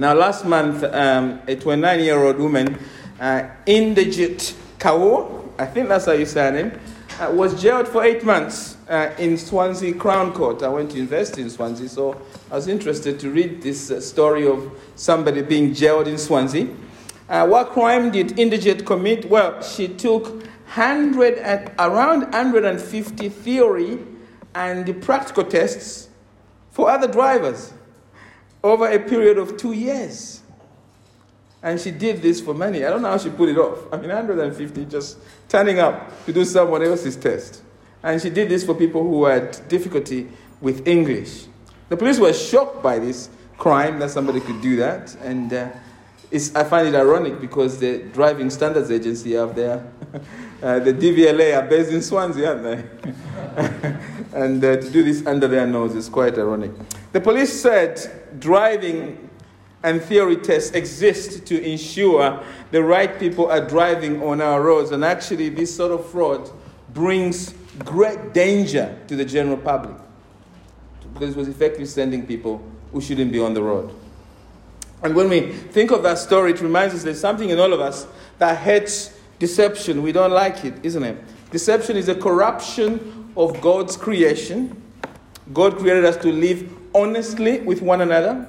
Now, last month, um, a 29 year old woman, uh, Inderjit Kaur, I think that's how you say her name, uh, was jailed for eight months uh, in Swansea Crown Court. I went to invest in Swansea, so I was interested to read this uh, story of somebody being jailed in Swansea. Uh, what crime did Inderjit commit? Well, she took 100 and, around 150 theory and practical tests for other drivers over a period of two years. And she did this for money. I don't know how she put it off. I mean, 150 just turning up to do someone else's test. And she did this for people who had difficulty with English. The police were shocked by this crime that somebody could do that. And uh, I find it ironic because the Driving Standards Agency have there, uh, the DVLA are based in Swansea, aren't they? and uh, to do this under their nose is quite ironic. The police said driving and theory tests exist to ensure the right people are driving on our roads. And actually, this sort of fraud brings great danger to the general public because it was effectively sending people who shouldn't be on the road. And when we think of that story, it reminds us there's something in all of us that hates deception. We don't like it, isn't it? Deception is a corruption of God's creation. God created us to live honestly with one another.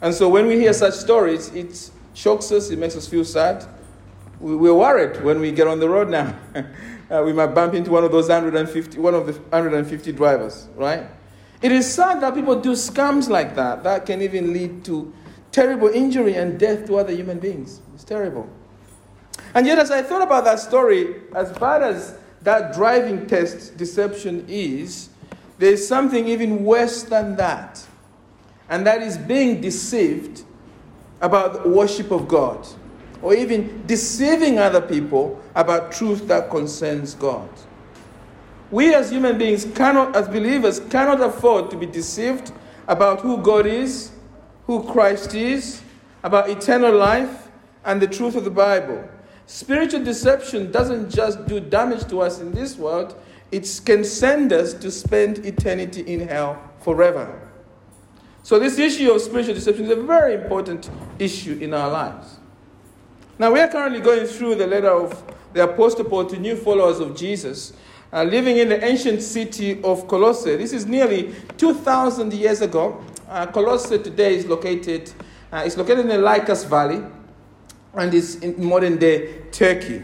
And so when we hear such stories, it shocks us, it makes us feel sad. We're worried when we get on the road now. uh, we might bump into one of those 150, one of the 150 drivers, right? It is sad that people do scams like that. That can even lead to terrible injury and death to other human beings. It's terrible. And yet, as I thought about that story, as bad as that driving test deception is, there's something even worse than that. And that is being deceived about the worship of God, or even deceiving other people about truth that concerns God. We as human beings cannot, as believers, cannot afford to be deceived about who God is, who Christ is, about eternal life, and the truth of the Bible. Spiritual deception doesn't just do damage to us in this world, it can send us to spend eternity in hell forever. So, this issue of spiritual deception is a very important issue in our lives. Now, we are currently going through the letter of the Apostle Paul to new followers of Jesus, uh, living in the ancient city of Colossae. This is nearly 2,000 years ago. Uh, Colossae today is located, uh, it's located in the Lycus Valley and is in modern day Turkey.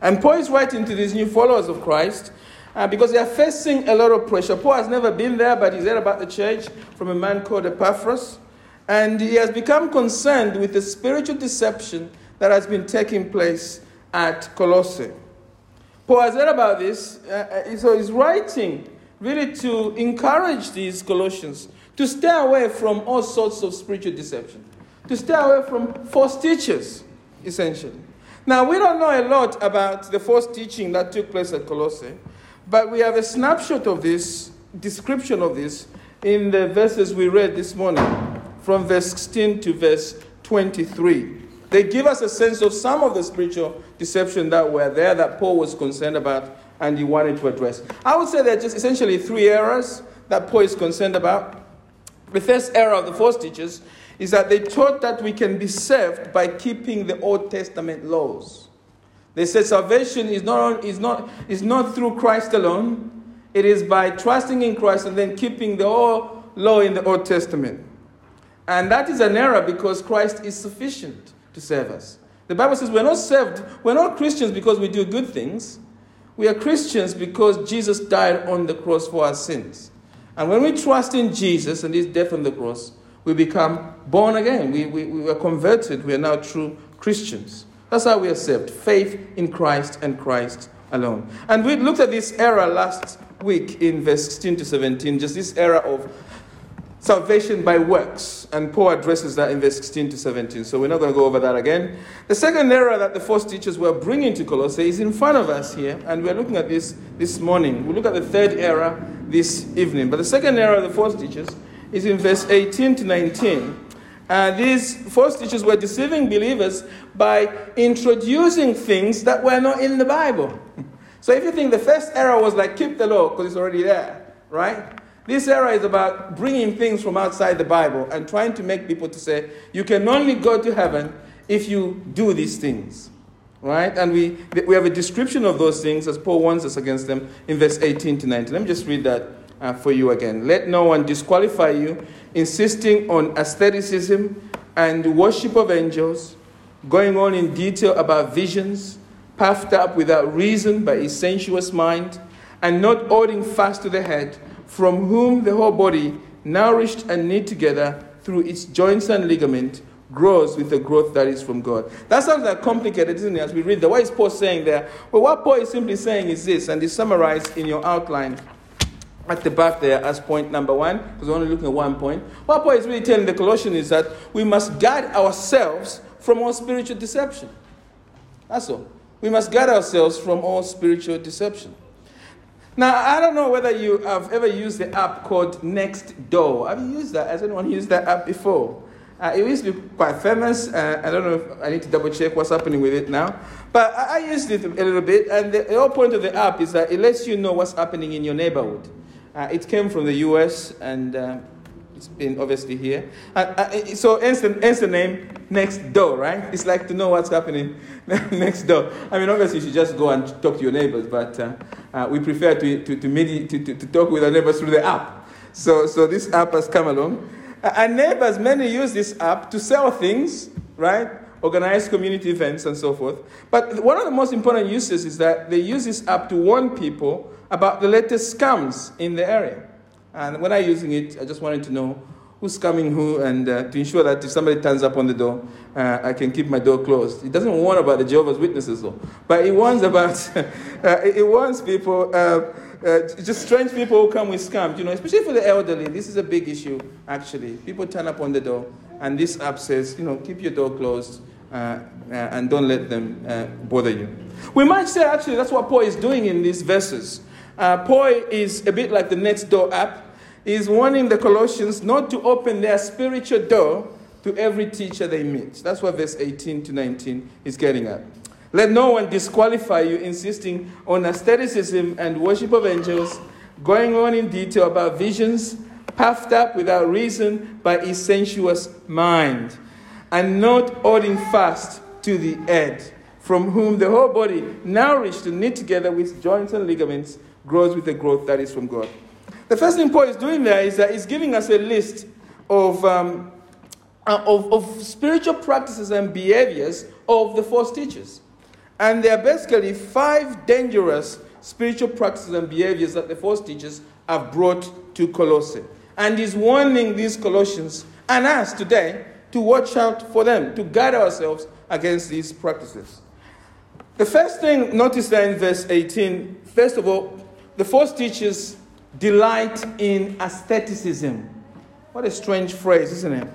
And Paul is writing to these new followers of Christ uh, because they are facing a lot of pressure. Paul has never been there, but he's heard about the church from a man called Epaphras. And he has become concerned with the spiritual deception that has been taking place at Colossae. Paul has heard about this, uh, uh so he's writing really to encourage these Colossians to stay away from all sorts of spiritual deception, to stay away from false teachers, essentially. Now, we don't know a lot about the false teaching that took place at Colossae. But we have a snapshot of this, description of this, in the verses we read this morning, from verse 16 to verse 23. They give us a sense of some of the spiritual deception that were there that Paul was concerned about and he wanted to address. I would say there are just essentially three errors that Paul is concerned about. The first error of the false teachers is that they taught that we can be saved by keeping the Old Testament laws. They said salvation is not, is, not, is not through Christ alone, it is by trusting in Christ and then keeping the whole law in the Old Testament. And that is an error because Christ is sufficient to save us. The Bible says we're not saved, we're not Christians because we do good things. We are Christians because Jesus died on the cross for our sins. And when we trust in Jesus and his death on the cross, we become born again. We, we, we are converted. We are now true Christians. That's how we are saved faith in Christ and Christ alone. And we looked at this era last week in verse 16 to 17, just this era of salvation by works. And Paul addresses that in verse 16 to 17. So we're not going to go over that again. The second error that the false teachers were bringing to Colossae is in front of us here. And we're looking at this this morning. We'll look at the third error this evening. But the second error of the false teachers is in verse 18 to 19. Uh, these false teachers were deceiving believers by introducing things that were not in the Bible. So if you think the first error was like keep the law because it's already there, right? This era is about bringing things from outside the Bible and trying to make people to say, you can only go to heaven if you do these things. Right? And we, we have a description of those things as Paul warns us against them in verse 18 to 19. Let me just read that uh, for you again. Let no one disqualify you, insisting on asceticism and worship of angels, going on in detail about visions, puffed up without reason by a sensuous mind, and not holding fast to the head, from whom the whole body, nourished and knit together through its joints and ligament, grows with the growth that is from God. That sounds like complicated, isn't it? As we read that, what is Paul saying there? Well, what Paul is simply saying is this, and it's summarized in your outline at the back there as point number one, because we're only looking at one point. What Paul is really telling the Colossians is that we must guard ourselves from all spiritual deception. That's all. We must guard ourselves from all spiritual deception. Now, I don't know whether you have ever used the app called Nextdoor. Have you used that? Has anyone used that app before? Uh, it used to be quite famous. Uh, I don't know if I need to double check what's happening with it now. But I, I used it a little bit, and the, the whole point of the app is that it lets you know what's happening in your neighborhood. Uh, it came from the US, and uh, it's been obviously here. Uh, uh, so, hence the, hence the name next door, right? It's like to know what's happening next door. I mean, obviously, you should just go and talk to your neighbors, but we prefer to, to, to, medi- to, to, to talk with our neighbors through the app. So, so this app has come along. And neighbors, many use this app to sell things, right? Organize community events and so forth. But one of the most important uses is that they use this app to warn people about the latest scams in the area. And when I'm using it, I just wanted to know who's coming who and uh, to ensure that if somebody turns up on the door, uh, I can keep my door closed. It doesn't warn about the Jehovah's Witnesses though, but it warns about, uh, it warns people uh, uh, just strange people who come with scams, you know, especially for the elderly. This is a big issue, actually. People turn up on the door, and this app says, you know, keep your door closed uh, and don't let them bother you. We might say, actually, that's what Paul is doing in these verses. Uh, Paul is a bit like the next door app. He's warning the Colossians not to open their spiritual door to every teacher they meet. That's what verse 18 to 19 is getting at. Let no one disqualify you, insisting on asceticism and worship of angels, going on in detail about visions, puffed up without reason by a sensuous mind, and not holding fast to the head, from whom the whole body, nourished and knit together with joints and ligaments, grows with the growth that is from God. The first thing Paul is doing there is that he's giving us a list of, um, uh, of, of spiritual practices and behaviors of the false teachers. And there are basically five dangerous spiritual practices and behaviors that the false teachers have brought to Colossae. And he's warning these Colossians and us today to watch out for them, to guard ourselves against these practices. The first thing, notice there in verse 18, first of all, the false teachers delight in aestheticism. What a strange phrase, isn't it?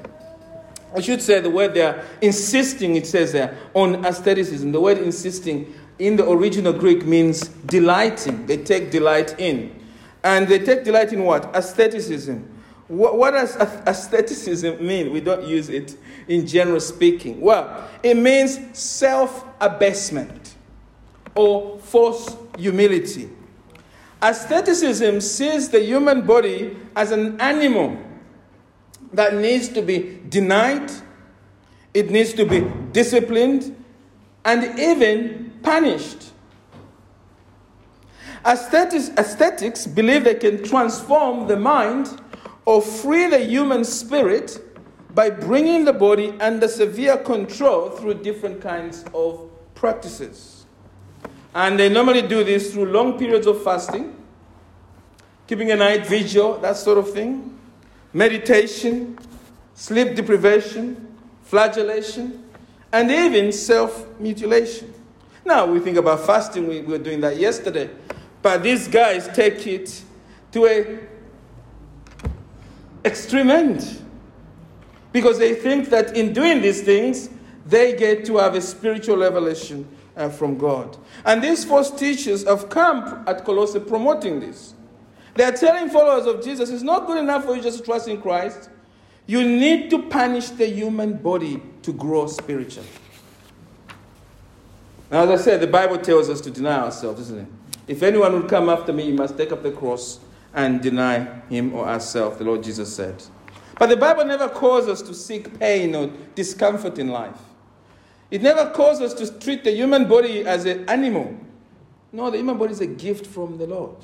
I should say the word they're insisting, it says there, on aestheticism. The word insisting in the original Greek means delighting. They take delight in. And they take delight in what? Aestheticism. What, what does aestheticism mean? We don't use it in general speaking. Well, it means self abasement or false humility. Aestheticism sees the human body as an animal that needs to be denied, it needs to be disciplined, and even punished. Aesthetics, aesthetics believe they can transform the mind or free the human spirit by bringing the body under severe control through different kinds of practices. And they normally do this through long periods of fasting, keeping a night vigil, that sort of thing meditation, sleep deprivation, flagellation, and even self mutilation. Now, we think about fasting, we were doing that yesterday. But these guys take it to a extreme end. Because they think that in doing these things, they get to have a spiritual revelation uh, from God. And these false teachers have come at Colossae promoting this. They are telling followers of Jesus it's not good enough for you just to trust in Christ. You need to punish the human body to grow spiritually. Now, as I said, the Bible tells us to deny ourselves, isn't it? If anyone will come after me, you must take up the cross and deny him or herself, the Lord Jesus said. But the Bible never calls us to seek pain or discomfort in life. It never calls us to treat the human body as an animal. No, the human body is a gift from the Lord,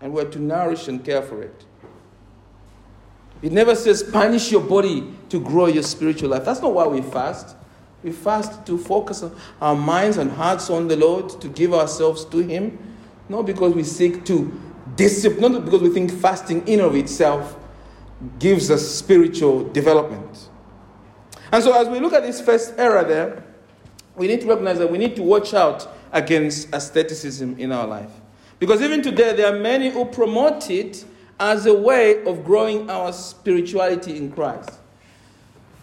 and we're to nourish and care for it. It never says punish your body to grow your spiritual life. That's not why we fast. We fast to focus our minds and hearts on the Lord, to give ourselves to Him, not because we seek to discipline, not because we think fasting in of itself gives us spiritual development. And so, as we look at this first era there, we need to recognize that we need to watch out against asceticism in our life. Because even today, there are many who promote it as a way of growing our spirituality in Christ.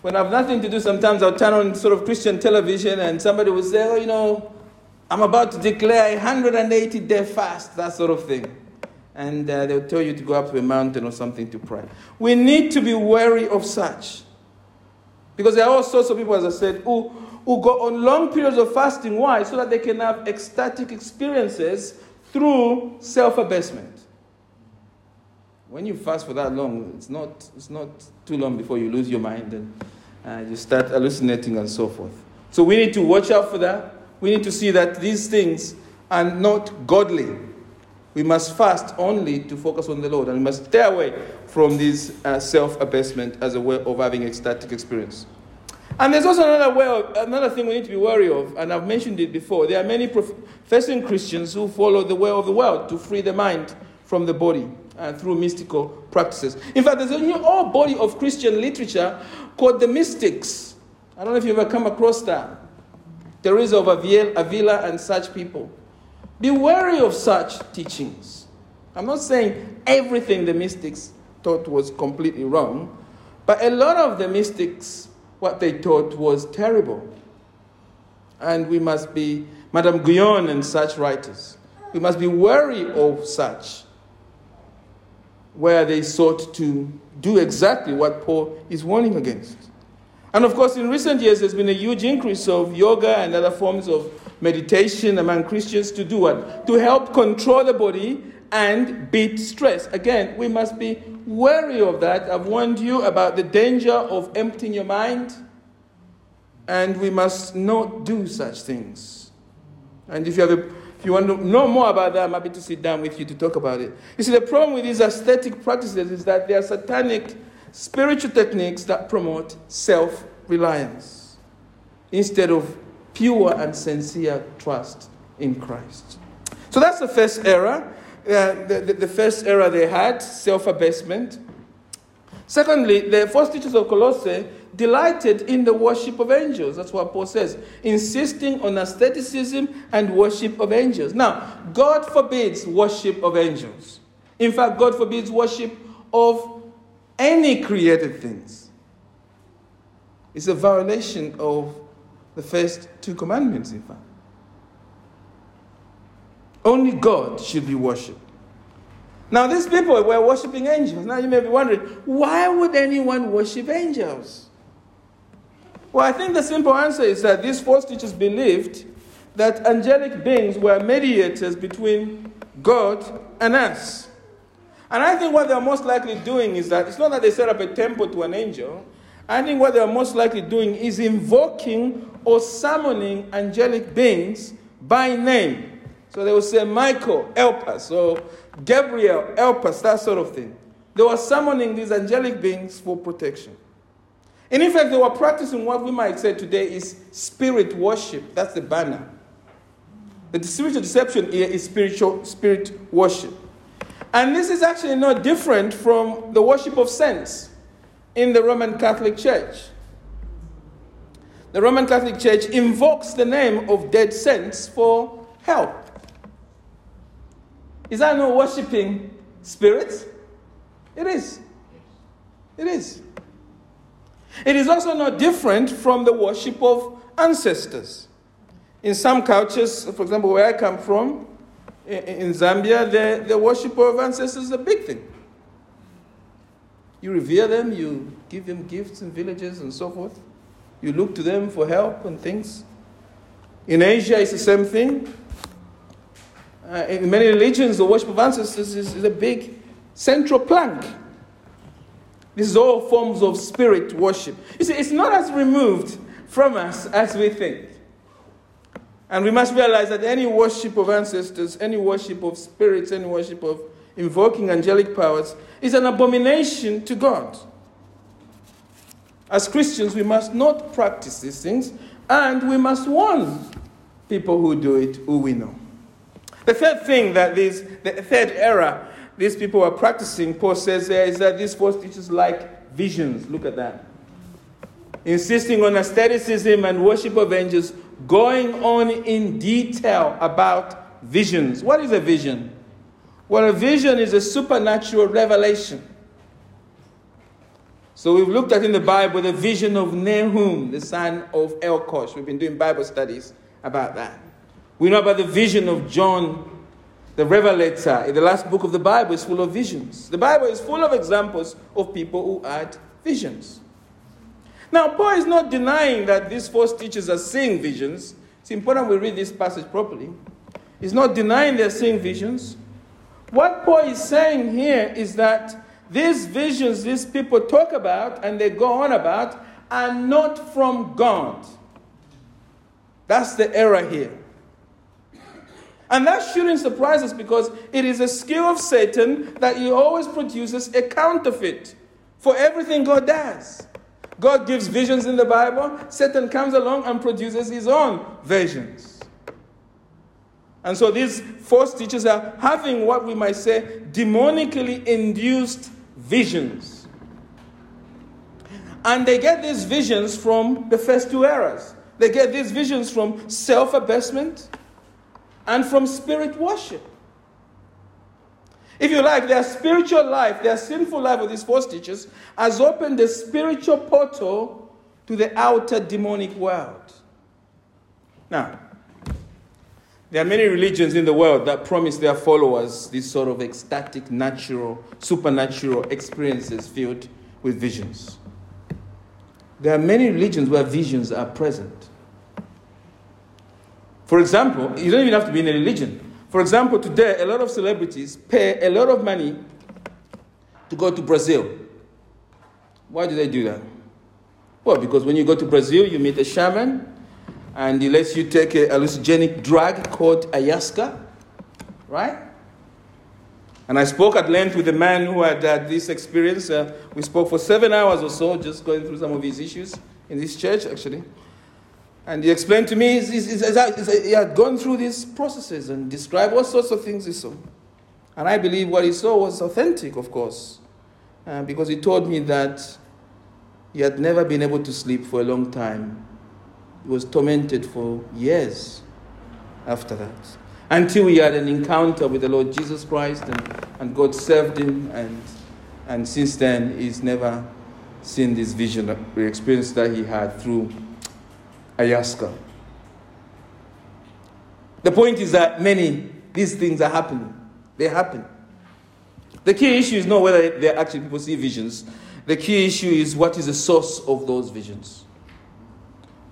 When I have nothing to do, sometimes I'll turn on sort of Christian television and somebody will say, Oh, you know, I'm about to declare a 180 day fast, that sort of thing and uh, they'll tell you to go up to a mountain or something to pray. We need to be wary of such. Because there are all sorts of people, as I said, who, who go on long periods of fasting. Why? So that they can have ecstatic experiences through self abasement. When you fast for that long, it's not, it's not too long before you lose your mind and uh, you start hallucinating and so forth. So we need to watch out for that. We need to see that these things are not godly. We must fast only to focus on the Lord, and we must stay away from this uh, self abasement as a way of having ecstatic experience. And there's also another way of, another thing we need to be wary of, and I've mentioned it before. There are many professing Christians who follow the way of the world to free the mind from the body uh, through mystical practices. In fact, there's a new whole body of Christian literature called the mystics. I don't know if you've ever come across that. Teresa of Avila and such people. Be wary of such teachings. I'm not saying everything the mystics taught was completely wrong, but a lot of the mystics, what they taught was terrible. And we must be, Madame Guyon and such writers, we must be wary of such, where they sought to do exactly what Paul is warning against. And of course, in recent years, there's been a huge increase of yoga and other forms of meditation among Christians to do what? To help control the body and beat stress. Again, we must be wary of that. I've warned you about the danger of emptying your mind, and we must not do such things. And if you have a if you want to know more about that, I'm happy to sit down with you to talk about it. You see, the problem with these aesthetic practices is that they are satanic spiritual techniques that promote self reliance instead of pure and sincere trust in Christ. So that's the first error. Uh, the, the, the, first error they had, self abasement. Secondly, the first teachers of Colossae delighted in the worship of angels. That's what Paul says, insisting on aestheticism and worship of angels. Now, God forbids worship of angels. In fact, God forbids worship of any created things. is a violation of the first two commandments, in fact. Only God should be worshipped. Now, these people were worshiping angels. Now, you may be wondering, why would anyone worship angels? Well, I think the simple answer is that these false teachers believed that angelic beings were mediators between God and us. And I think what they're most likely doing is that it's not that they set up a temple to an angel. I think what they're most likely doing is invoking or summoning angelic beings by name. So they will say, Michael, help us, or Gabriel, help us, that sort of thing. They were summoning these angelic beings for protection. And in fact, they were practicing what we might say today is spirit worship. That's the banner. The spiritual deception here is spiritual spirit worship. And this is actually not different from the worship of saints in the Roman Catholic Church. The Roman Catholic Church invokes the name of dead saints for help. Is that not worshiping spirits? It is. It is. It is also not different from the worship of ancestors. In some cultures, for example, where I come from, in Zambia, the, the worship of ancestors is a big thing. You revere them, you give them gifts in villages and so forth. You look to them for help and things. In Asia, it's the same thing. Uh, in many religions, the worship of ancestors is, is, a big central plank. This is all forms of spirit worship. You see, it's not as removed from us as we think. And we must realize that any worship of ancestors, any worship of spirits, any worship of invoking angelic powers is an abomination to God. As Christians, we must not practice these things, and we must warn people who do it who we know. The third thing that these, the third error these people are practicing, Paul says there, is that these false teachers like visions. Look at that. Insisting on asceticism and worship of angels, going on in detail about visions. What is a vision? Well, a vision is a supernatural revelation. So we've looked at in the Bible the vision of Nahum, the son of Elkosh. We've been doing Bible studies about that. We know about the vision of John the Revelator in the last book of the Bible is full of visions. The Bible is full of examples of people who had visions. Now, Paul is not denying that these false teachers are seeing visions. It's important we read this passage properly. He's not denying they're seeing visions. What Paul is saying here is that these visions these people talk about and they go on about are not from God. That's the error here. And that shouldn't surprise us because it is a skill of Satan that he always produces a counterfeit for everything God does. God gives visions in the Bible, Satan comes along and produces his own visions. And so these false teachers are having what we might say demonically induced visions. And they get these visions from the first two errors. They get these visions from self abasement and from spirit worship. If you like, their spiritual life, their sinful life of these false teachers has opened the spiritual portal to the outer demonic world. Now, there are many religions in the world that promise their followers this sort of ecstatic, natural, supernatural experiences filled with visions. There are many religions where visions are present. For example, you don't even have to be in a religion. For example, today, a lot of celebrities pay a lot of money to go to Brazil. Why do they do that? Well, because when you go to Brazil, you meet a shaman and he lets you take a hallucinogenic drug called ayahuasca, right? And I spoke at length with a man who had had this experience. Uh, we spoke for seven hours or so, just going through some of his issues in this church, actually. And he explained to me he had gone through these processes and described what sorts of things he saw. And I believe what he saw was authentic, of course, uh, because he told me that he had never been able to sleep for a long time. He was tormented for years after that. Until he had an encounter with the Lord Jesus Christ and, and God saved him. And, and since then, he's never seen this vision, experience that he had through ayahuasca. The point is that many, these things are happening. They happen. The key issue is not whether they actually people see visions. The key issue is what is the source of those visions.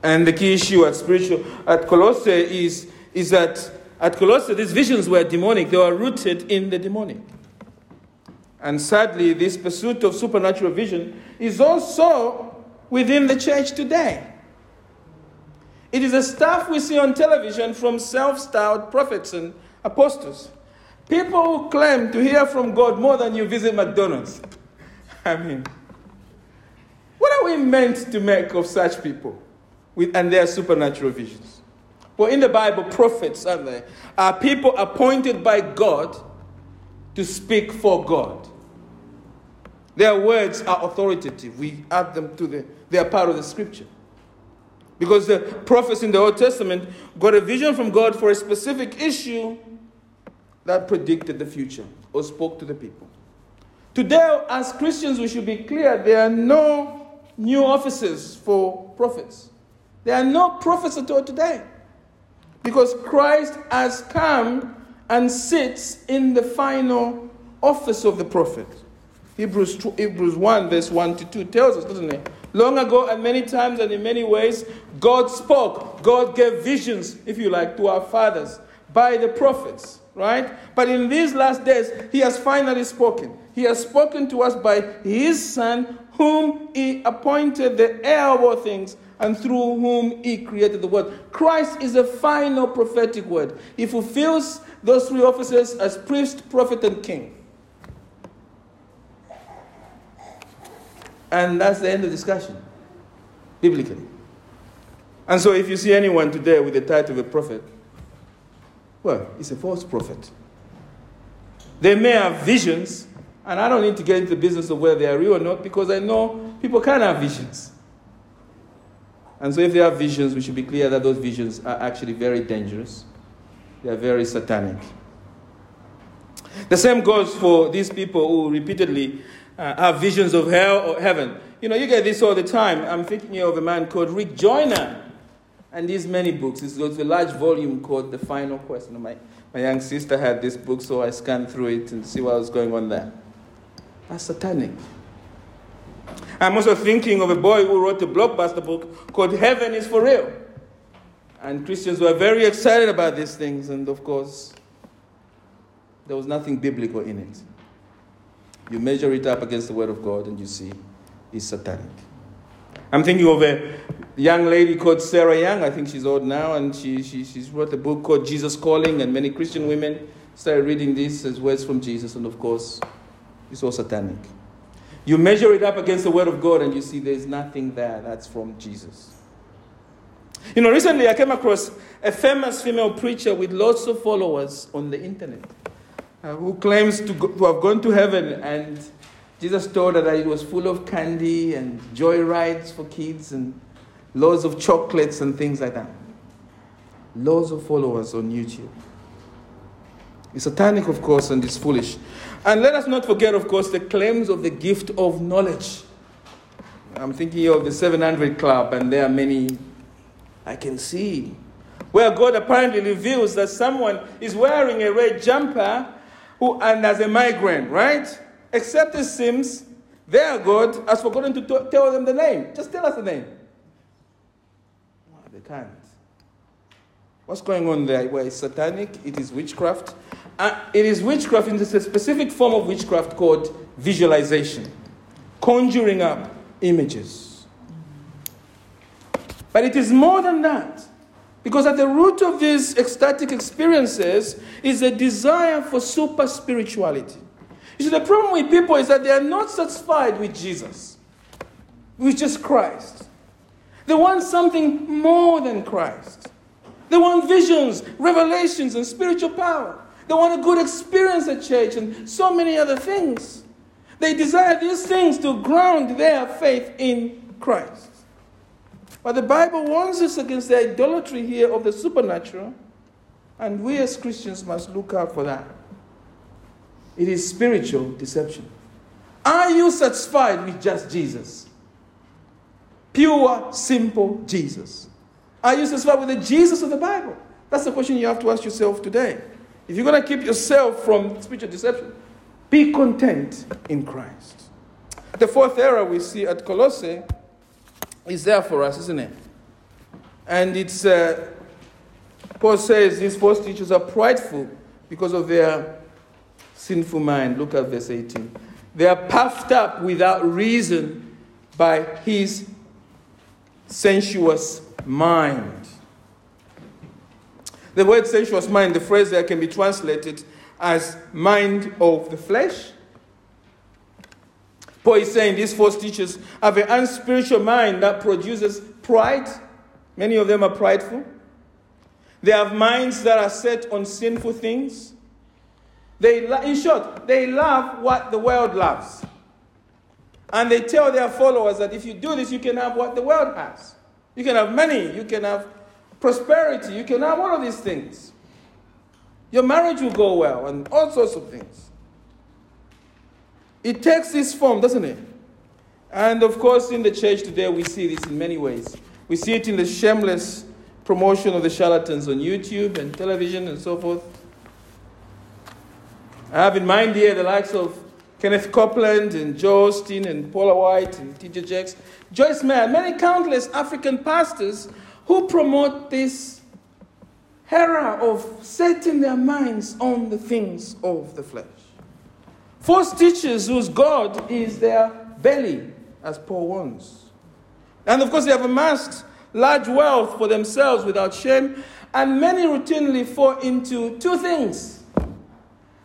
And the key issue at spiritual at Colossae is, is that at Colossae these visions were demonic. They were rooted in the demonic. And sadly, this pursuit of supernatural vision is also within the church today. It is the stuff we see on television from self styled prophets and apostles. People who claim to hear from God more than you visit McDonald's. I mean, what are we meant to make of such people with, and their supernatural visions? Well, in the Bible, prophets, aren't they, are people appointed by God to speak for God. Their words are authoritative. We add them to the, they are part of the scripture. Because the prophets in the Old Testament got a vision from God for a specific issue that predicted the future or spoke to the people. Today, as Christians, we should be clear there are no new offices for prophets. There are no prophets at all today. Because Christ has come and sits in the final office of the prophet. Hebrews, Hebrews 1, verse 1 to 2 tells us, doesn't it? Long ago, and many times and in many ways, God spoke. God gave visions, if you like, to our fathers by the prophets, right? But in these last days, He has finally spoken. he has spoken to us by his Son, whom he appointed the heir of all things, and through whom he created the world. Christ is a final prophetic word. He fulfills those three offices as priest, prophet, and king. And that's the end of discussion, biblically. And so, if you see anyone today with the title of a prophet, well, he's a false prophet. They may have visions, and I don't need to get into the business of whether they are real or not because I know people can have visions. And so, if they have visions, we should be clear that those visions are actually very dangerous, they are very satanic. The same goes for these people who repeatedly uh, have visions of hell or heaven. You know, you get this all the time. I'm thinking of a man called Rick Joyner and these many books. It's a large volume called The Final Quest. My, my young sister had this book, so I scanned through it and see what was going on there. That's satanic. I'm also thinking of a boy who wrote a blockbuster book called Heaven is for Real. And Christians were very excited about these things, and of course, there was nothing biblical in it. You measure it up against the Word of God, and you see it's satanic. I'm thinking of a young lady called Sarah Young. I think she's old now, and she, she, she's wrote a book called Jesus Calling, and many Christian women started reading this as words from Jesus, and of course, it's all satanic. You measure it up against the Word of God, and you see there's nothing there that's from Jesus. You know, recently I came across a famous female preacher with lots of followers on the internet uh, who claims to, go, to have gone to heaven and Jesus told her that it was full of candy and joy rides for kids and loads of chocolates and things like that. Loads of followers on YouTube. It's satanic, of course, and it's foolish. And let us not forget, of course, the claims of the gift of knowledge. I'm thinking of the 700 Club, and there are many I can see. Where God apparently reveals that someone is wearing a red jumper who, and as a migrant, right? Except it seems their God has forgotten to t- tell them the name. Just tell us the name. Well, they can't. What's going on there? Well, it's satanic, it is witchcraft. Uh, it is witchcraft, it is a specific form of witchcraft called visualization, conjuring up images. But it is more than that. Because at the root of these ecstatic experiences is a desire for super spirituality. You see, the problem with people is that they are not satisfied with Jesus, with just Christ. They want something more than Christ. They want visions, revelations, and spiritual power. They want a good experience at church and so many other things. They desire these things to ground their faith in Christ. But the Bible warns us against the idolatry here of the supernatural, and we as Christians must look out for that. It is spiritual deception. Are you satisfied with just Jesus? Pure, simple Jesus. Are you satisfied with the Jesus of the Bible? That's the question you have to ask yourself today. If you're going to keep yourself from spiritual deception, be content in Christ. The fourth error we see at Colossae is there for us, isn't it? And it's, uh, Paul says these false teachers are prideful because of their sinful mind. Look at verse 18. They are puffed up without reason by his sensuous mind. The word sensuous mind, the phrase there can be translated as mind of the flesh. Paul is saying these false teachers have an unspiritual mind that produces pride. Many of them are prideful. They have minds that are set on sinful things. They, in short, they love what the world loves. And they tell their followers that if you do this, you can have what the world has. You can have money, you can have prosperity, you can have all of these things. Your marriage will go well, and all sorts of things. It takes this form, doesn't it? And of course, in the church today, we see this in many ways. We see it in the shameless promotion of the charlatans on YouTube and television and so forth. I have in mind here the likes of Kenneth Copeland and Joel Osteen and Paula White and T.D. Jakes, Joyce Meyer, many countless African pastors who promote this era of setting their minds on the things of the flesh. False teachers whose God is their belly, as Paul warns. And of course, they have amassed large wealth for themselves without shame, and many routinely fall into two things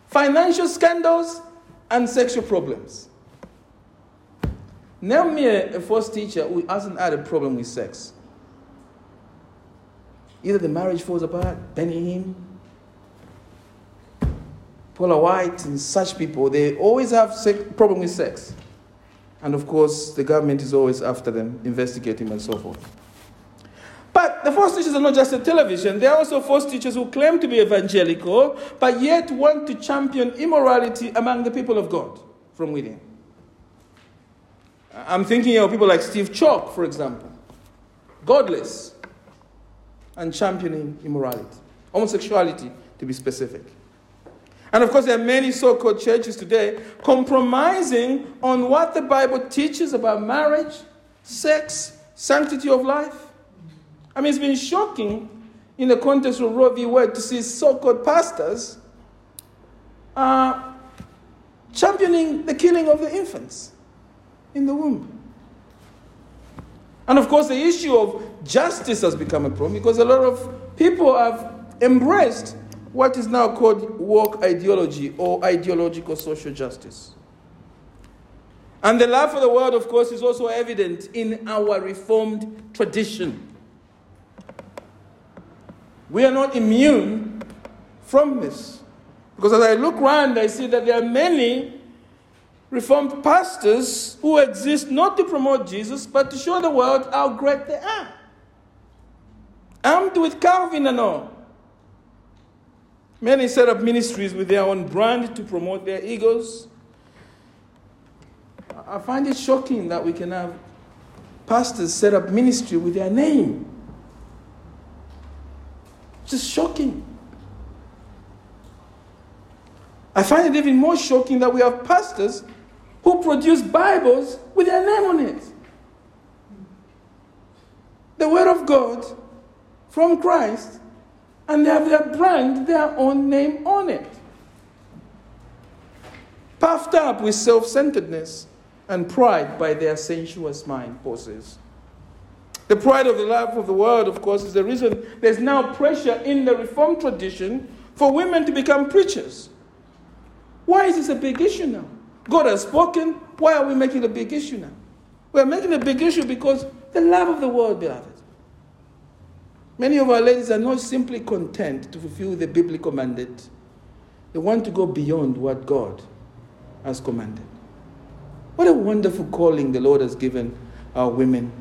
financial scandals and sexual problems. Name me a, false teacher who hasn't had a problem with sex. Either the marriage falls apart, Benny Hinn, Paula White, and such people, they always have sex, problem with sex. And of course, the government is always after them, investigating and so forth. But the false teachers are not just a television, they are also false teachers who claim to be evangelical, but yet want to champion immorality among the people of God from within. I'm thinking of people like Steve Chalke, for example, godless and championing immorality, homosexuality, to be specific. And of course, there are many so called churches today compromising on what the Bible teaches about marriage, sex, sanctity of life. I mean, it's been shocking in the context of Roe v. Wade to see so called pastors uh, championing the killing of the infants in the womb. And of course, the issue of justice has become a problem because a lot of people have embraced what is now called woke ideology or ideological social justice. And the love for the world, of course, is also evident in our Reformed tradition. We are not immune from this. Because as I look around, I see that there are many Reformed pastors who exist not to promote Jesus, but to show the world how great they are. Armed with Calvin and all. Many set up ministries with their own brand to promote their egos. I find it shocking that we can have pastors set up ministry with their name. Just shocking. I find it even more shocking that we have pastors who produce Bibles with their name on it. The Word of God from Christ and they have their brand, their own name on it. Puffed up with self centeredness and pride by their sensuous mind, says. The pride of the love of the world, of course, is the reason there's now pressure in the Reformed tradition for women to become preachers. Why is this a big issue now? God has spoken. Why are we making a big issue now? We're making a big issue because the love of the world, beloved. Many of our ladies are not simply content to fulfill the biblical mandate, they want to go beyond what God has commanded. What a wonderful calling the Lord has given our women.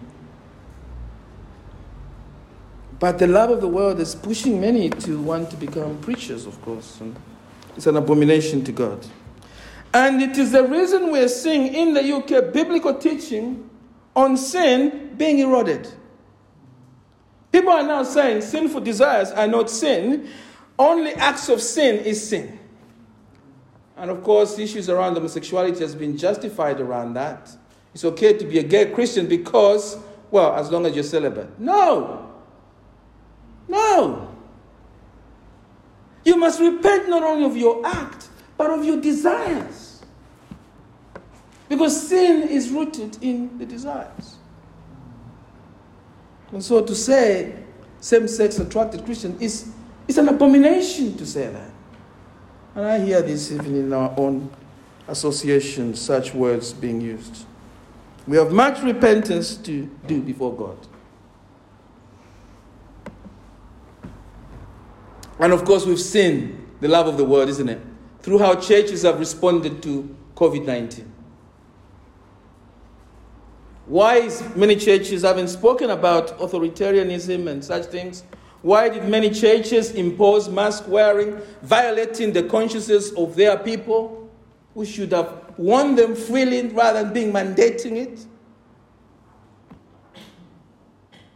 But the love of the world is pushing many to want to become preachers, of course. And it's an abomination to God. And it is the reason we're seeing in the UK biblical teaching on sin being eroded. People are now saying sinful desires are not sin, only acts of sin is sin. And of course, issues around homosexuality has been justified around that. It's okay to be a gay Christian because, well, as long as you're celibate. No! No! You must repent not only of your act, but of your desires. Because sin is rooted in the desires. And so to say same sex attracted Christian is, is an abomination to say that. And I hear this even in our own association, such words being used. We have much repentance to do before God. And of course, we've seen the love of the world, isn't it? Through how churches have responded to COVID 19. Why is many churches haven't spoken about authoritarianism and such things? Why did many churches impose mask wearing, violating the consciences of their people, who should have won them freely rather than being mandating it?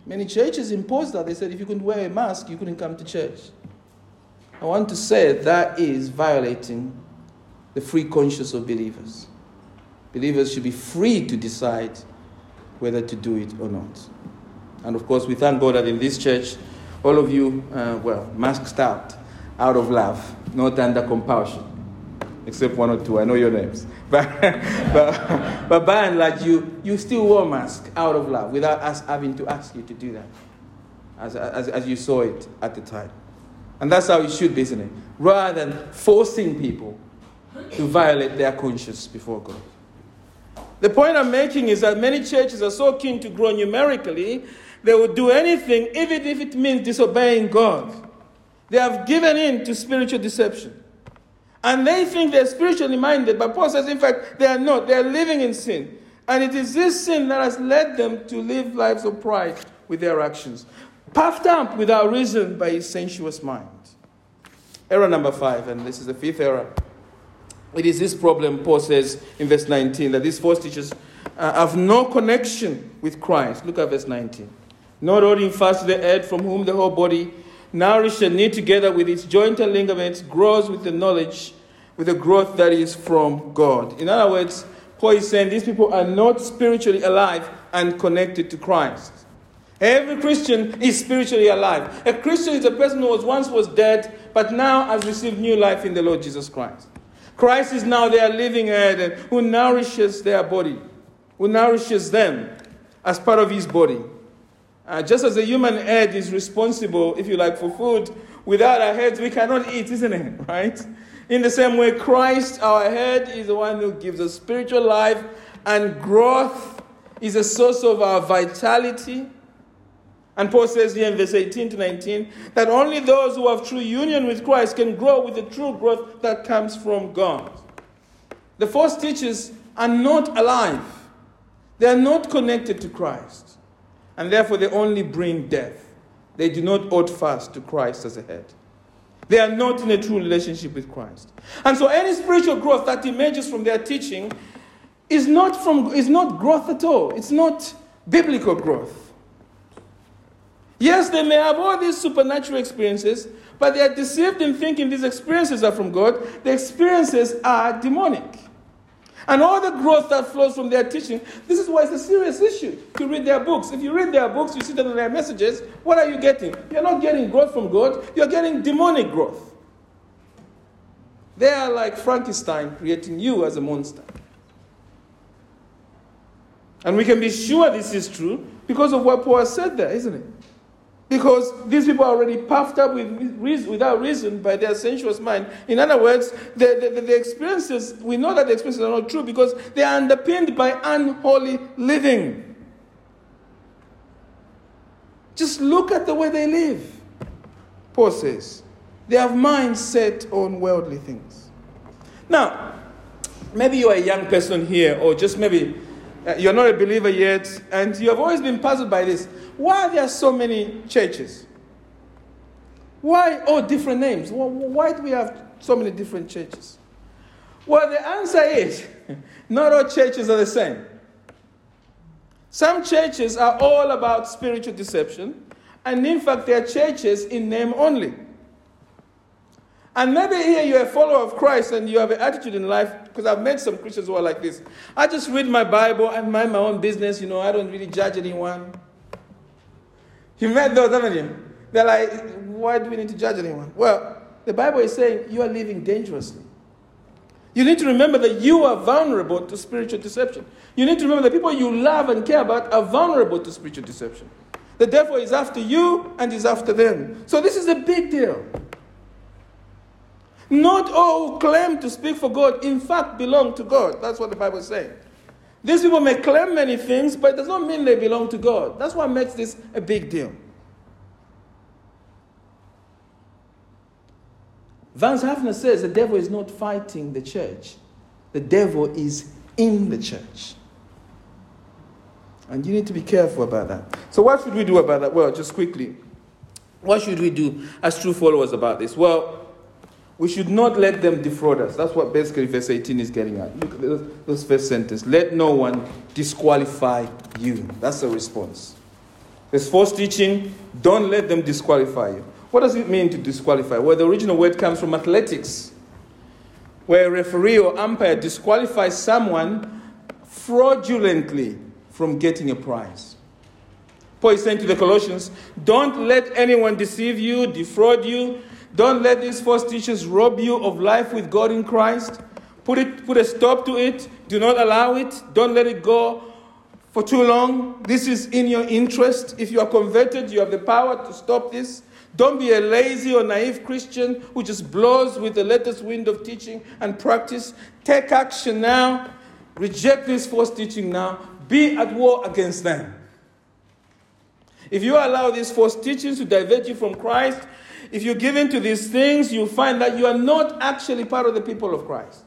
Many churches imposed that. They said if you couldn't wear a mask, you couldn't come to church. I want to say that is violating the free conscience of believers. Believers should be free to decide whether to do it or not. And of course, we thank God that in this church, all of you, uh, well, masked out, out of love, not under compulsion. except one or two. I know your names. But, but, but by and large, you, you still wore mask out of love without us having to ask you to do that, as, as, as you saw it at the time. And that's how it should be, isn't it? Rather than forcing people to violate their conscience before God. The point I'm making is that many churches are so keen to grow numerically, they will do anything, even if it means disobeying God. They have given in to spiritual deception. And they think they're spiritually minded, but Paul says, in fact, they are not. They are living in sin. And it is this sin that has led them to live lives of pride with their actions, puffed up without reason by his sensuous mind. Error number five, and this is the fifth error. It is this problem, Paul says in verse 19, that these false teachers uh, have no connection with Christ. Look at verse 19. Not holding fast to the head, from whom the whole body, nourished and knit together with its joint and ligaments, grows with the knowledge, with the growth that is from God. In other words, Paul is saying these people are not spiritually alive and connected to Christ. Every Christian is spiritually alive. A Christian is a person who was once was dead, but now has received new life in the Lord Jesus Christ. Christ is now their living head who nourishes their body, who nourishes them as part of his body. Uh, just as a human head is responsible, if you like, for food, without our heads we cannot eat, isn't it? Right? In the same way, Christ, our head, is the one who gives us spiritual life and growth, is a source of our vitality. And Paul says here in verse 18 to 19 that only those who have true union with Christ can grow with the true growth that comes from God. The false teachers are not alive, they are not connected to Christ, and therefore they only bring death. They do not hold fast to Christ as a head. They are not in a true relationship with Christ. And so any spiritual growth that emerges from their teaching is not, from, is not growth at all. It's not biblical growth. Yes, they may have all these supernatural experiences, but they are deceived in thinking these experiences are from God. The experiences are demonic. And all the growth that flows from their teaching, this is why it's a serious issue to read their books. If you read their books, you see them in their messages, what are you getting? You're not getting growth from God, you're getting demonic growth. They are like Frankenstein creating you as a monster. And we can be sure this is true because of what Paul said there, isn't it? Because these people are already puffed up with without reason by their sensuous mind. In other words, the, the, the, experiences, we know that the experiences are not true because they are underpinned by unholy living. Just look at the way they live. Paul says, they have minds set on worldly things. Now, maybe you're a young person here, or just maybe uh, you're not a believer yet, and you have always been puzzled by this. Why are there so many churches? Why all different names? Why do we have so many different churches? Well, the answer is not all churches are the same. Some churches are all about spiritual deception, and in fact, they are churches in name only. And maybe here you're a follower of Christ and you have an attitude in life, because I've met some Christians who are like this. I just read my Bible and mind my own business, you know, I don't really judge anyone. You met those, haven't you? They're like, why do we need to judge anyone? Well, the Bible is saying you are living dangerously. You need to remember that you are vulnerable to spiritual deception. You need to remember that people you love and care about are vulnerable to spiritual deception. The devil is after you and is after them. So this is a big deal. Not all who claim to speak for God, in fact, belong to God. That's what the Bible is saying. These people may claim many things, but it does not mean they belong to God. That's what makes this a big deal. Vance Havner says the devil is not fighting the church, the devil is in the church. And you need to be careful about that. So, what should we do about that? Well, just quickly, what should we do as true followers about this? Well, we should not let them defraud us. That's what basically verse 18 is getting at. Look at this first sentence. Let no one disqualify you. That's the response. There's false teaching. Don't let them disqualify you. What does it mean to disqualify? Well, the original word comes from athletics, where a referee or umpire disqualifies someone fraudulently from getting a prize. Paul is saying to the Colossians, don't let anyone deceive you, defraud you, don't let these false teachers rob you of life with God in Christ. Put, it, put a stop to it. Do not allow it. Don't let it go for too long. This is in your interest. If you are converted, you have the power to stop this. Don't be a lazy or naive Christian who just blows with the latest wind of teaching and practice. Take action now. Reject this false teaching now. Be at war against them. If you allow these false teachings to divert you from Christ, if you give in to these things, you find that you are not actually part of the people of Christ.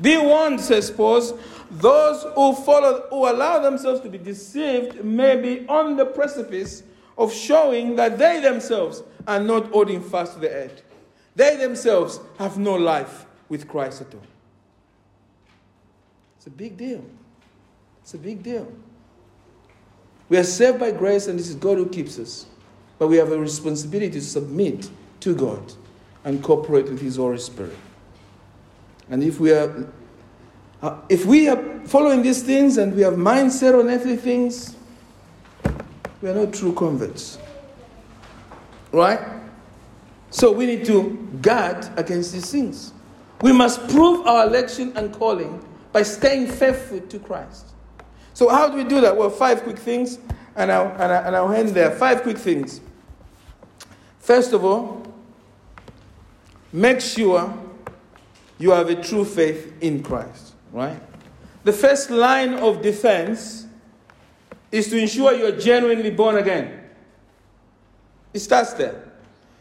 Be warned, says Paul, those who follow, who allow themselves to be deceived may be on the precipice of showing that they themselves are not holding fast to the edge. They themselves have no life with Christ at all. It's a big deal. It's a big deal. We are saved by grace, and this is God who keeps us. But we have a responsibility to submit to God and cooperate with His Holy Spirit. And if we are uh, if we are following these things and we have mindset on earthly things, we are not true converts. Right? So we need to guard against these things. We must prove our election and calling by staying faithful to Christ. So, how do we do that? Well, five quick things, and I'll, and, I, and I'll end there. Five quick things. First of all, make sure you have a true faith in Christ, right? The first line of defense is to ensure you're genuinely born again. It starts there.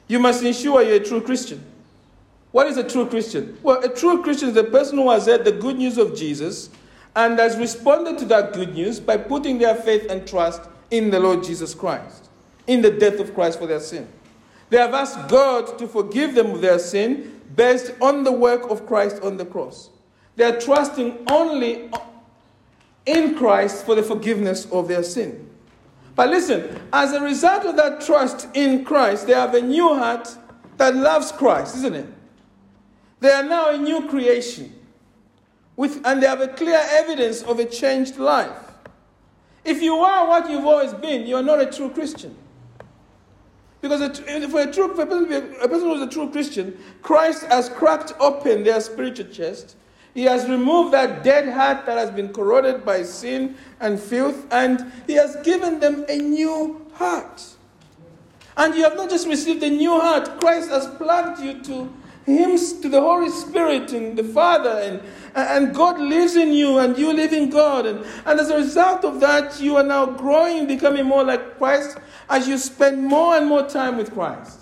You must ensure you're a true Christian. What is a true Christian? Well, a true Christian is a person who has heard the good news of Jesus and has responded to that good news by putting their faith and trust in the Lord Jesus Christ, in the death of Christ for their sin. They have asked God to forgive them of their sin based on the work of Christ on the cross. They are trusting only in Christ for the forgiveness of their sin. But listen, as a result of that trust in Christ, they have a new heart that loves Christ, isn't it? They are now a new creation. With, and they have a clear evidence of a changed life. If you are what you've always been, you are not a true Christian. Because a, for a, true, a person, a person who is a true Christian, Christ has cracked open their spiritual chest. He has removed that dead heart that has been corroded by sin and filth, and He has given them a new heart. And you have not just received a new heart, Christ has plugged you to Him, to the Holy Spirit and the Father, and, and God lives in you, and you live in God. And, and as a result of that, you are now growing, becoming more like Christ, as you spend more and more time with Christ.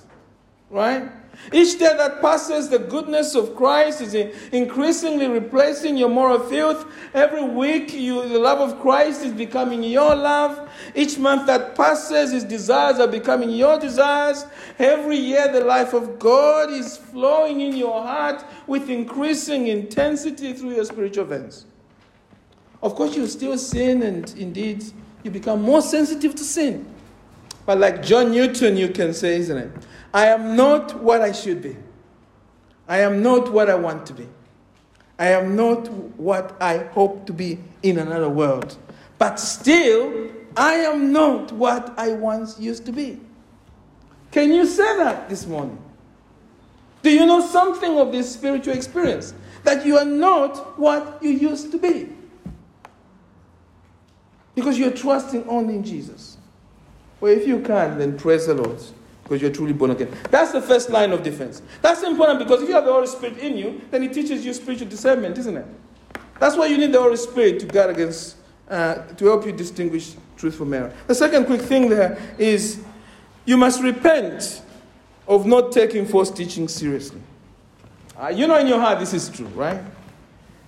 Right? Each day that passes, the goodness of Christ is increasingly replacing your moral filth. Every week, you, the love of Christ is becoming your love. Each month that passes, His desires are becoming your desires. Every year, the life of God is flowing in your heart with increasing intensity through your spiritual veins. Of course, you still sin, and indeed, you become more sensitive to sin. But like John Newton, you can say, isn't it? I am not what I should be. I am not what I want to be. I am not what I hope to be in another world. But still, I am not what I once used to be. Can you say that this morning? Do you know something of this spiritual experience? That you are not what you used to be. Because you're trusting only in Jesus. Well, if you can, then praise the Lord because you're truly born again. That's the first line of defense. That's important because if you have the Holy Spirit in you, then it teaches you spiritual discernment, isn't it? That's why you need the Holy Spirit to guard against, uh, to help you distinguish truth from error. The second quick thing there is you must repent of not taking false teaching seriously. Uh, you know in your heart this is true, right?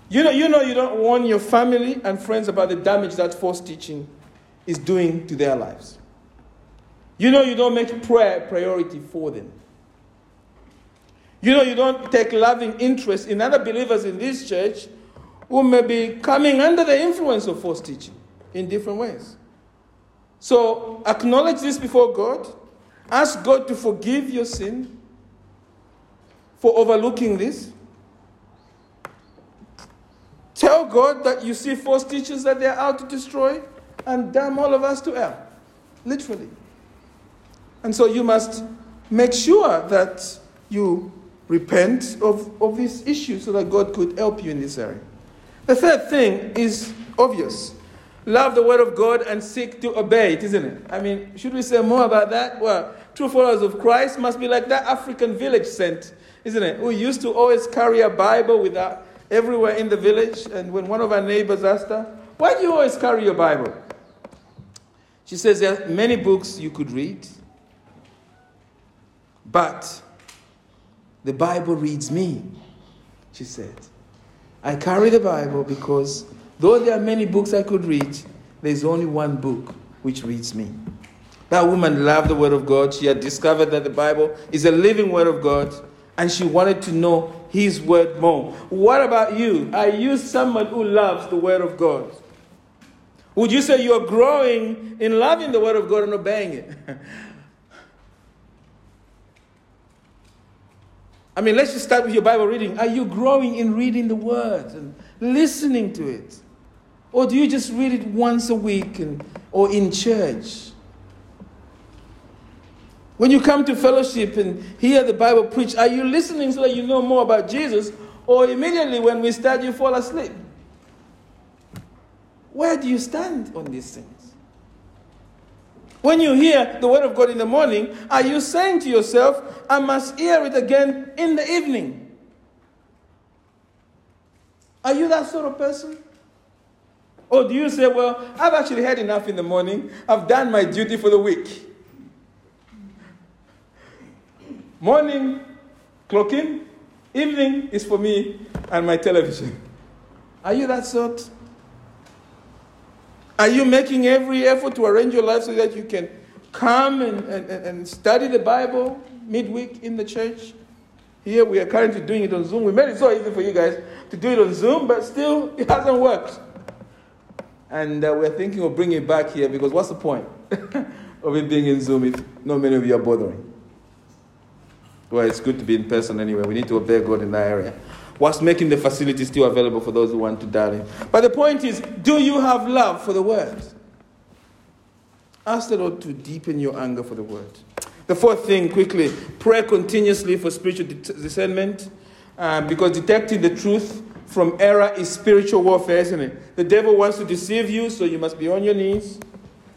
You know, you know you don't warn your family and friends about the damage that false teaching is doing to their lives. You know, you don't make prayer a priority for them. You know, you don't take loving interest in other believers in this church who may be coming under the influence of false teaching in different ways. So, acknowledge this before God. Ask God to forgive your sin for overlooking this. Tell God that you see false teachers that they're out to destroy and damn all of us to hell. Literally. And so you must make sure that you repent of, of this issue so that God could help you in this area. The third thing is obvious love the word of God and seek to obey it, isn't it? I mean, should we say more about that? Well, true followers of Christ must be like that African village saint, isn't it? Who used to always carry a Bible with her everywhere in the village. And when one of our neighbors asked her, Why do you always carry your Bible? She says there are many books you could read, but the Bible reads me, she said. I carry the Bible because though there are many books I could read, there's only one book which reads me. That woman loved the Word of God. She had discovered that the Bible is a living Word of God, and she wanted to know His Word more. What about you? Are you someone who loves the Word of God? Would you say you're growing in loving the Word of God and obeying it? I mean, let's just start with your Bible reading. Are you growing in reading the Word and listening to it? Or do you just read it once a week and, or in church? When you come to fellowship and hear the Bible preached, are you listening so that you know more about Jesus? Or immediately when we start, you fall asleep? Where do you stand on these things? When you hear the word of God in the morning, are you saying to yourself, I must hear it again in the evening? Are you that sort of person? Or do you say, Well, I've actually had enough in the morning, I've done my duty for the week? Morning, clocking, evening is for me and my television. Are you that sort? Are you making every effort to arrange your life so that you can come and, and, and study the Bible midweek in the church? Here we are currently doing it on Zoom. We made it so easy for you guys to do it on Zoom, but still it hasn't worked. And uh, we're thinking of bringing it back here because what's the point of it being in Zoom if not many of you are bothering? Well, it's good to be in person anyway. We need to obey God in that area whilst making the facility still available for those who want to dial in. But the point is, do you have love for the word? Ask the Lord to deepen your anger for the word. The fourth thing, quickly, pray continuously for spiritual discernment uh, because detecting the truth from error is spiritual warfare, isn't it? The devil wants to deceive you, so you must be on your knees.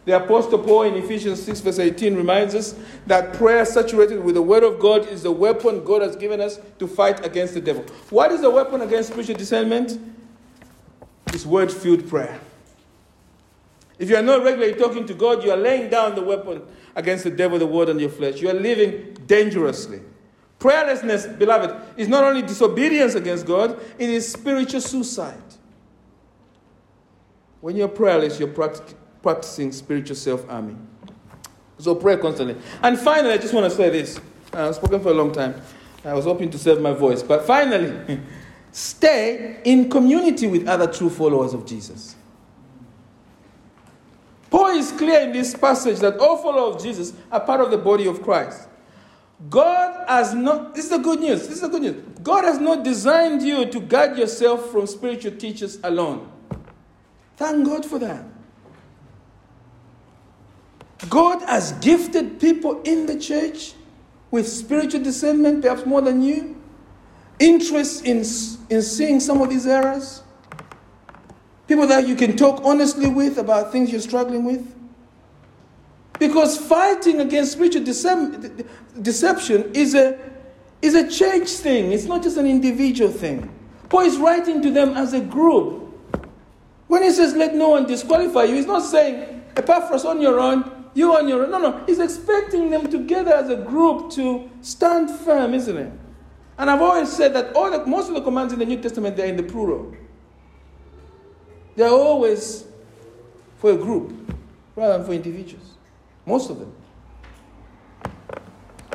The Apostle Paul in Ephesians 6, verse 18 reminds us that prayer saturated with the Word of God is the weapon God has given us to fight against the devil. What is the weapon against spiritual discernment? It's word filled prayer. If you are not regularly talking to God, you are laying down the weapon against the devil, the word, and your flesh. You are living dangerously. Prayerlessness, beloved, is not only disobedience against God, it is spiritual suicide. When you're prayerless, you're practicing practicing spiritual self arming. So pray constantly. And finally, I just want to say this. Uh, I've spoken for a long time. I was hoping to save my voice. But finally, stay in community with other true followers of Jesus. Paul is clear in this passage that all followers of Jesus are part of the body of Christ. God has not, this is the good news. This is the good news. God has not designed you to guard yourself from spiritual teachers alone. Thank God for that. God has gifted people in the church with spiritual discernment, perhaps more than you, interest in, in seeing some of these errors, people that you can talk honestly with about things you're struggling with. Because fighting against spiritual decep- deception is a, is a church thing, it's not just an individual thing. Paul is writing to them as a group. When he says, let no one disqualify you, he's not saying, Epaphras on your own, you on your own. No, no. He's expecting them together as a group to stand firm, isn't it? And I've always said that all the, most of the commands in the New Testament, they're in the plural. They're always for a group rather than for individuals. Most of them.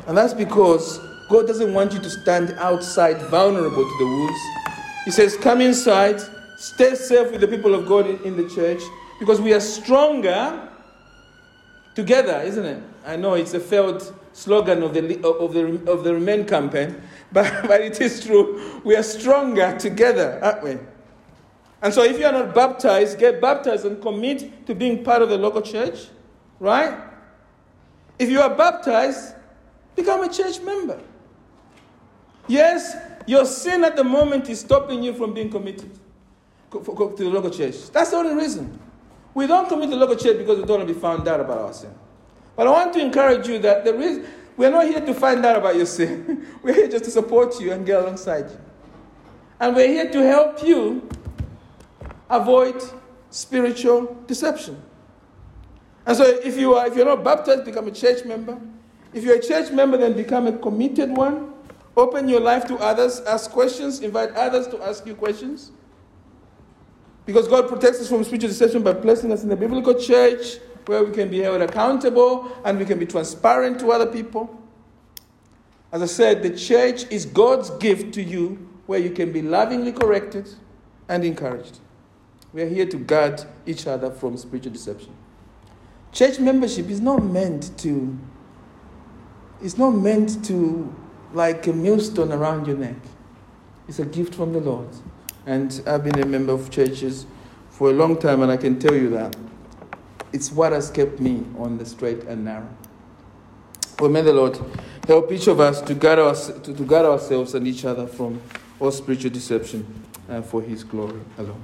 And that's because God doesn't want you to stand outside vulnerable to the wolves. He says, Come inside, stay safe with the people of God in, in the church, because we are stronger together, isn't it? I know it's a failed slogan of the, of the, of the Remain campaign, but, but it is true. We are stronger together, aren't we? And so if you are not baptized, get baptized and commit to being part of the local church, right? If you are baptized, become a church member. Yes, your sin at the moment is stopping you from being committed to the local church. That's the only reason. We don't commit the local church because we don't want to be found out about our sin. But I want to encourage you that the reason we're not here to find out about your sin. we're here just to support you and get alongside you. And we're here to help you avoid spiritual deception. And so if you are if you're not baptized, become a church member. If you're a church member, then become a committed one. Open your life to others, ask questions, invite others to ask you questions. Because God protects us from spiritual deception by placing us in the biblical church where we can be held accountable and we can be transparent to other people. As I said, the church is God's gift to you where you can be lovingly corrected and encouraged. We are here to guard each other from spiritual deception. Church membership is not meant to, it's not meant to like a millstone around your neck. It's a gift from the Lord. And I've been a member of churches for a long time, and I can tell you that it's what has kept me on the straight and narrow. Well, may the Lord help each of us to guard, our, to, to guard ourselves and each other from all spiritual deception and for His glory alone.